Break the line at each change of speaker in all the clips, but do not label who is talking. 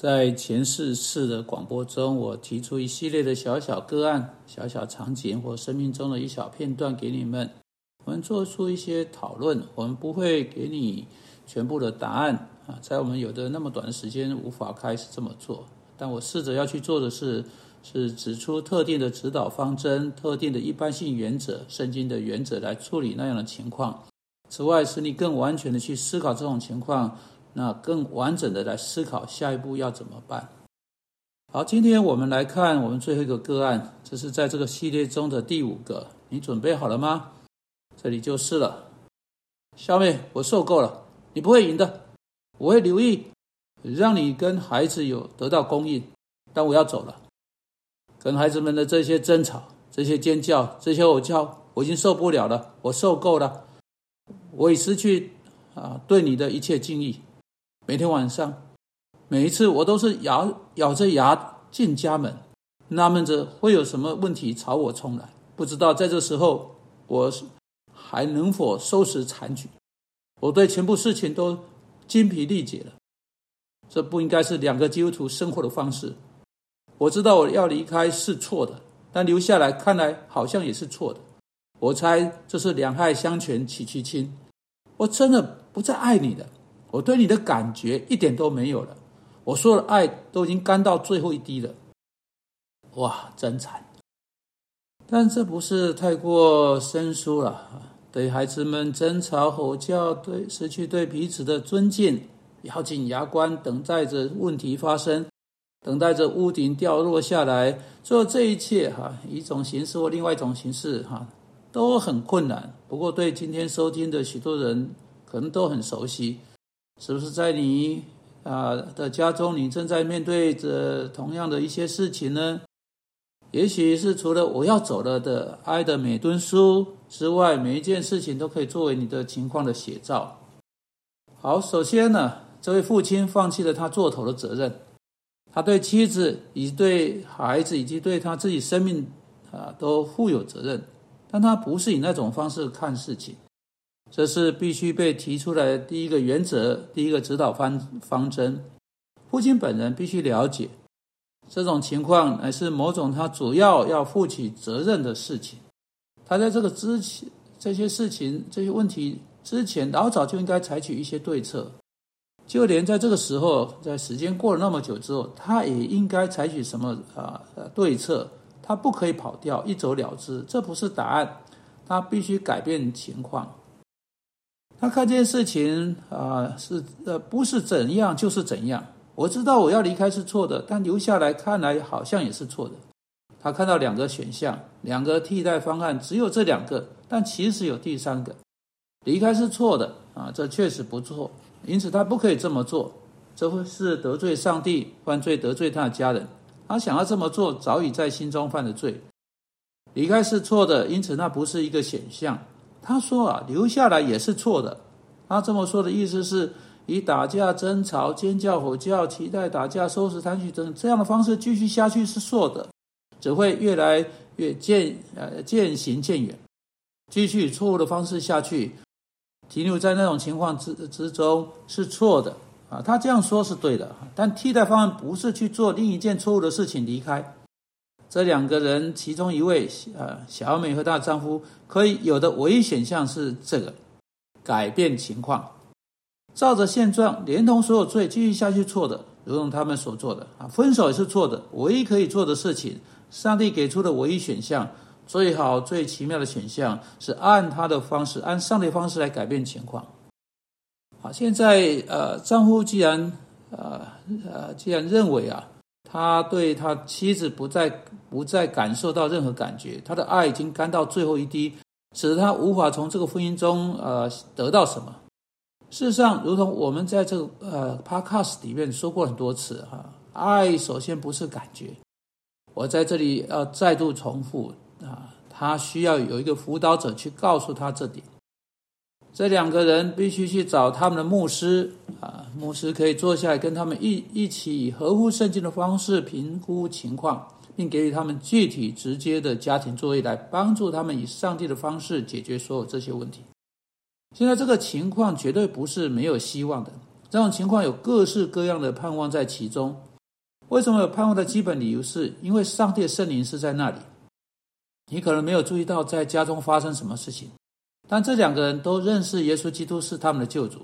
在前四次的广播中，我提出一系列的小小个案、小小场景或生命中的一小片段给你们，我们做出一些讨论。我们不会给你全部的答案啊，在我们有的那么短的时间无法开始这么做。但我试着要去做的是，是指出特定的指导方针、特定的一般性原则、圣经的原则来处理那样的情况。此外，使你更完全的去思考这种情况，那更完整的来思考下一步要怎么办。好，今天我们来看我们最后一个个案，这是在这个系列中的第五个。你准备好了吗？这里就是了。小妹，我受够了，你不会赢的。我会留意，让你跟孩子有得到供应，但我要走了。跟孩子们的这些争吵、这些尖叫、这些吼叫，我已经受不了了，我受够了。我已失去啊对你的一切敬意。每天晚上，每一次我都是咬咬着牙进家门，纳闷着会有什么问题朝我冲来。不知道在这时候，我还能否收拾残局？我对全部事情都精疲力竭了。这不应该是两个基督徒生活的方式。我知道我要离开是错的，但留下来看来好像也是错的。我猜这是两害相权取其轻。我真的不再爱你了，我对你的感觉一点都没有了。我说的爱都已经干到最后一滴了。哇，真惨！但这不是太过生疏了。对孩子们争吵吼叫，对失去对彼此的尊敬，咬紧牙关等待着问题发生，等待着屋顶掉落下来。做这一切哈，一种形式或另外一种形式哈。都很困难，不过对今天收听的许多人可能都很熟悉，是不是在你啊的家中，你正在面对着同样的一些事情呢？也许是除了我要走了的爱的每吨书之外，每一件事情都可以作为你的情况的写照。好，首先呢，这位父亲放弃了他做头的责任，他对妻子以及对孩子以及对他自己生命啊都负有责任。但他不是以那种方式看事情，这是必须被提出来的第一个原则，第一个指导方方针。父亲本人必须了解，这种情况乃是某种他主要要负起责任的事情。他在这个之前，这些事情、这些问题之前，老早就应该采取一些对策。就连在这个时候，在时间过了那么久之后，他也应该采取什么啊对策。他不可以跑掉，一走了之，这不是答案。他必须改变情况。他看这件事情啊，是呃，不是怎样就是怎样。我知道我要离开是错的，但留下来看来好像也是错的。他看到两个选项，两个替代方案，只有这两个，但其实有第三个。离开是错的啊，这确实不错。因此他不可以这么做，这会是得罪上帝，犯罪得罪他的家人。他想要这么做，早已在心中犯了罪。离开是错的，因此那不是一个选项。他说啊，留下来也是错的。他这么说的意思是，以打架、争吵、尖叫、吼叫、期待打架、收拾残局等这样的方式继续下去是错的，只会越来越渐呃渐行渐远。继续错误的方式下去，停留在那种情况之之中是错的。啊，他这样说是对的，但替代方案不是去做另一件错误的事情离开。这两个人其中一位，呃，小美和她丈夫可以有的唯一选项是这个：改变情况，照着现状，连同所有罪继续下去错的，如同他们所做的啊，分手也是错的。唯一可以做的事情，上帝给出的唯一选项，最好最奇妙的选项是按他的方式，按上帝方式来改变情况。好，现在呃，丈夫既然呃呃，既然认为啊，他对他妻子不再不再感受到任何感觉，他的爱已经干到最后一滴，使得他无法从这个婚姻中呃得到什么。事实上，如同我们在这个呃 podcast 里面说过很多次哈，爱首先不是感觉。我在这里要再度重复啊，他需要有一个辅导者去告诉他这点。这两个人必须去找他们的牧师啊，牧师可以坐下来跟他们一一起以合乎圣经的方式评估情况，并给予他们具体直接的家庭作业，来帮助他们以上帝的方式解决所有这些问题。现在这个情况绝对不是没有希望的，这种情况有各式各样的盼望在其中。为什么有盼望的基本理由是因为上帝的圣灵是在那里。你可能没有注意到在家中发生什么事情，但这两个人都认识耶稣基督是他们的救主，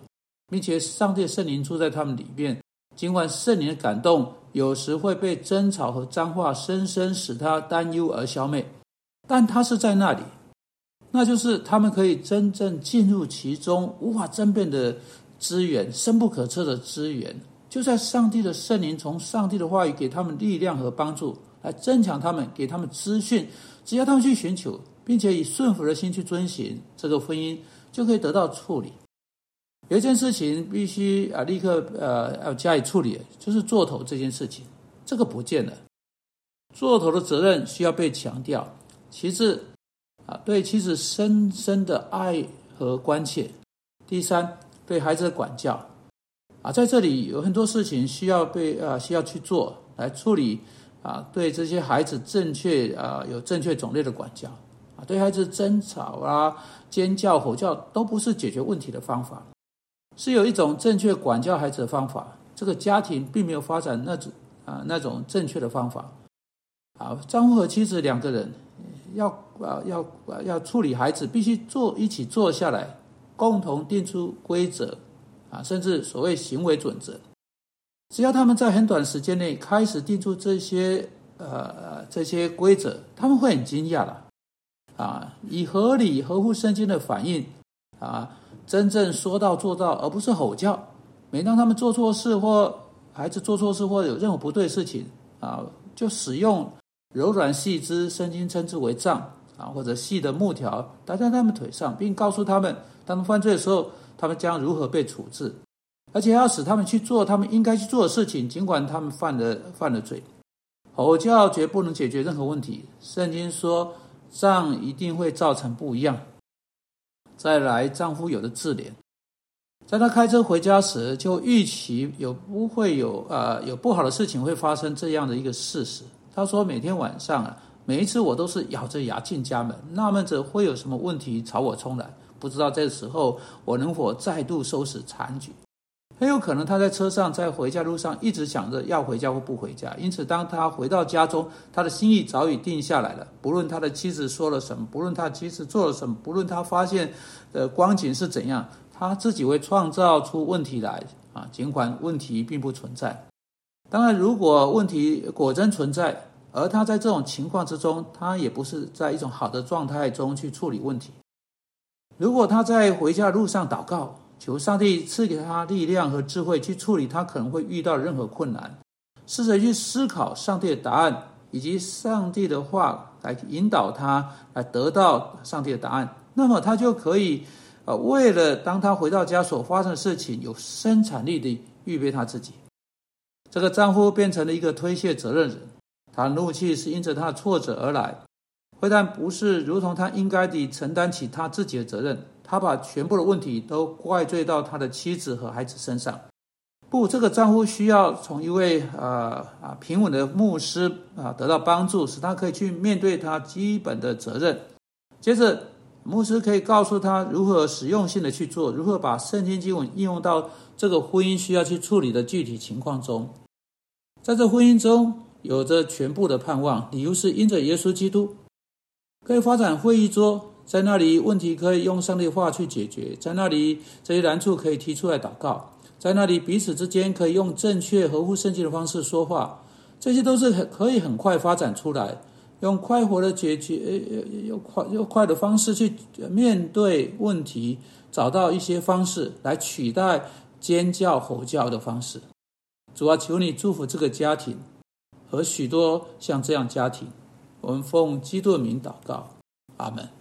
并且上帝圣灵住在他们里面。尽管圣灵的感动有时会被争吵和脏话深深使他担忧而消灭，但他是在那里，那就是他们可以真正进入其中无法争辩的资源，深不可测的资源。就在上帝的圣灵从上帝的话语给他们力量和帮助，来增强他们，给他们资讯。只要他们去寻求，并且以顺服的心去遵循，这个婚姻就可以得到处理。有一件事情必须啊立刻呃要加以处理，就是做头这件事情，这个不见了。做头的责任需要被强调。其次啊，对妻子深深的爱和关切。第三，对孩子的管教。啊，在这里有很多事情需要被啊需要去做来处理啊，对这些孩子正确啊有正确种类的管教，对孩子争吵啊、尖叫、吼叫都不是解决问题的方法，是有一种正确管教孩子的方法。这个家庭并没有发展那种啊那种正确的方法啊，丈夫和妻子两个人要啊要啊要处理孩子，必须坐一起坐下来，共同定出规则。啊，甚至所谓行为准则，只要他们在很短时间内开始定出这些呃这些规则，他们会很惊讶了。啊，以合理、合乎圣经的反应啊，真正说到做到，而不是吼叫。每当他们做错事或孩子做错事或有任何不对事情啊，就使用柔软细枝，圣经称之为杖啊，或者细的木条搭在他们腿上，并告诉他们，他们犯罪的时候。他们将如何被处置？而且要使他们去做他们应该去做的事情，尽管他们犯了犯了罪。吼叫绝不能解决任何问题。圣经说，杖一定会造成不一样。再来，丈夫有的自怜，在他开车回家时，就预期有不会有呃有不好的事情会发生这样的一个事实。他说，每天晚上啊，每一次我都是咬着牙进家门，纳闷着会有什么问题朝我冲来。不知道这时候我能否再度收拾残局？很有可能他在车上，在回家路上一直想着要回家或不回家。因此，当他回到家中，他的心意早已定下来了。不论他的妻子说了什么，不论他妻子做了什么，不论他发现的光景是怎样，他自己会创造出问题来啊！尽管问题并不存在。当然，如果问题果真存在，而他在这种情况之中，他也不是在一种好的状态中去处理问题。如果他在回家路上祷告，求上帝赐给他力量和智慧去处理他可能会遇到任何困难，试着去思考上帝的答案，以及上帝的话来引导他来得到上帝的答案，那么他就可以，呃，为了当他回到家所发生的事情，有生产力的预备他自己。这个丈夫变成了一个推卸责任人，他怒气是因着他的挫折而来。非但不是如同他应该的承担起他自己的责任，他把全部的问题都怪罪到他的妻子和孩子身上。不，这个丈夫需要从一位呃啊平稳的牧师啊得到帮助，使他可以去面对他基本的责任。接着，牧师可以告诉他如何实用性的去做，如何把圣经经文应用到这个婚姻需要去处理的具体情况中。在这婚姻中有着全部的盼望，理由是因着耶稣基督。可以发展会议桌，在那里问题可以用上帝话去解决，在那里这些难处可以提出来祷告，在那里彼此之间可以用正确合乎圣经的方式说话，这些都是很可以很快发展出来，用快活的解决，呃又快又快的方式去面对问题，找到一些方式来取代尖叫吼叫的方式。主啊，求你祝福这个家庭和许多像这样家庭。我们奉基督的名祷告，阿门。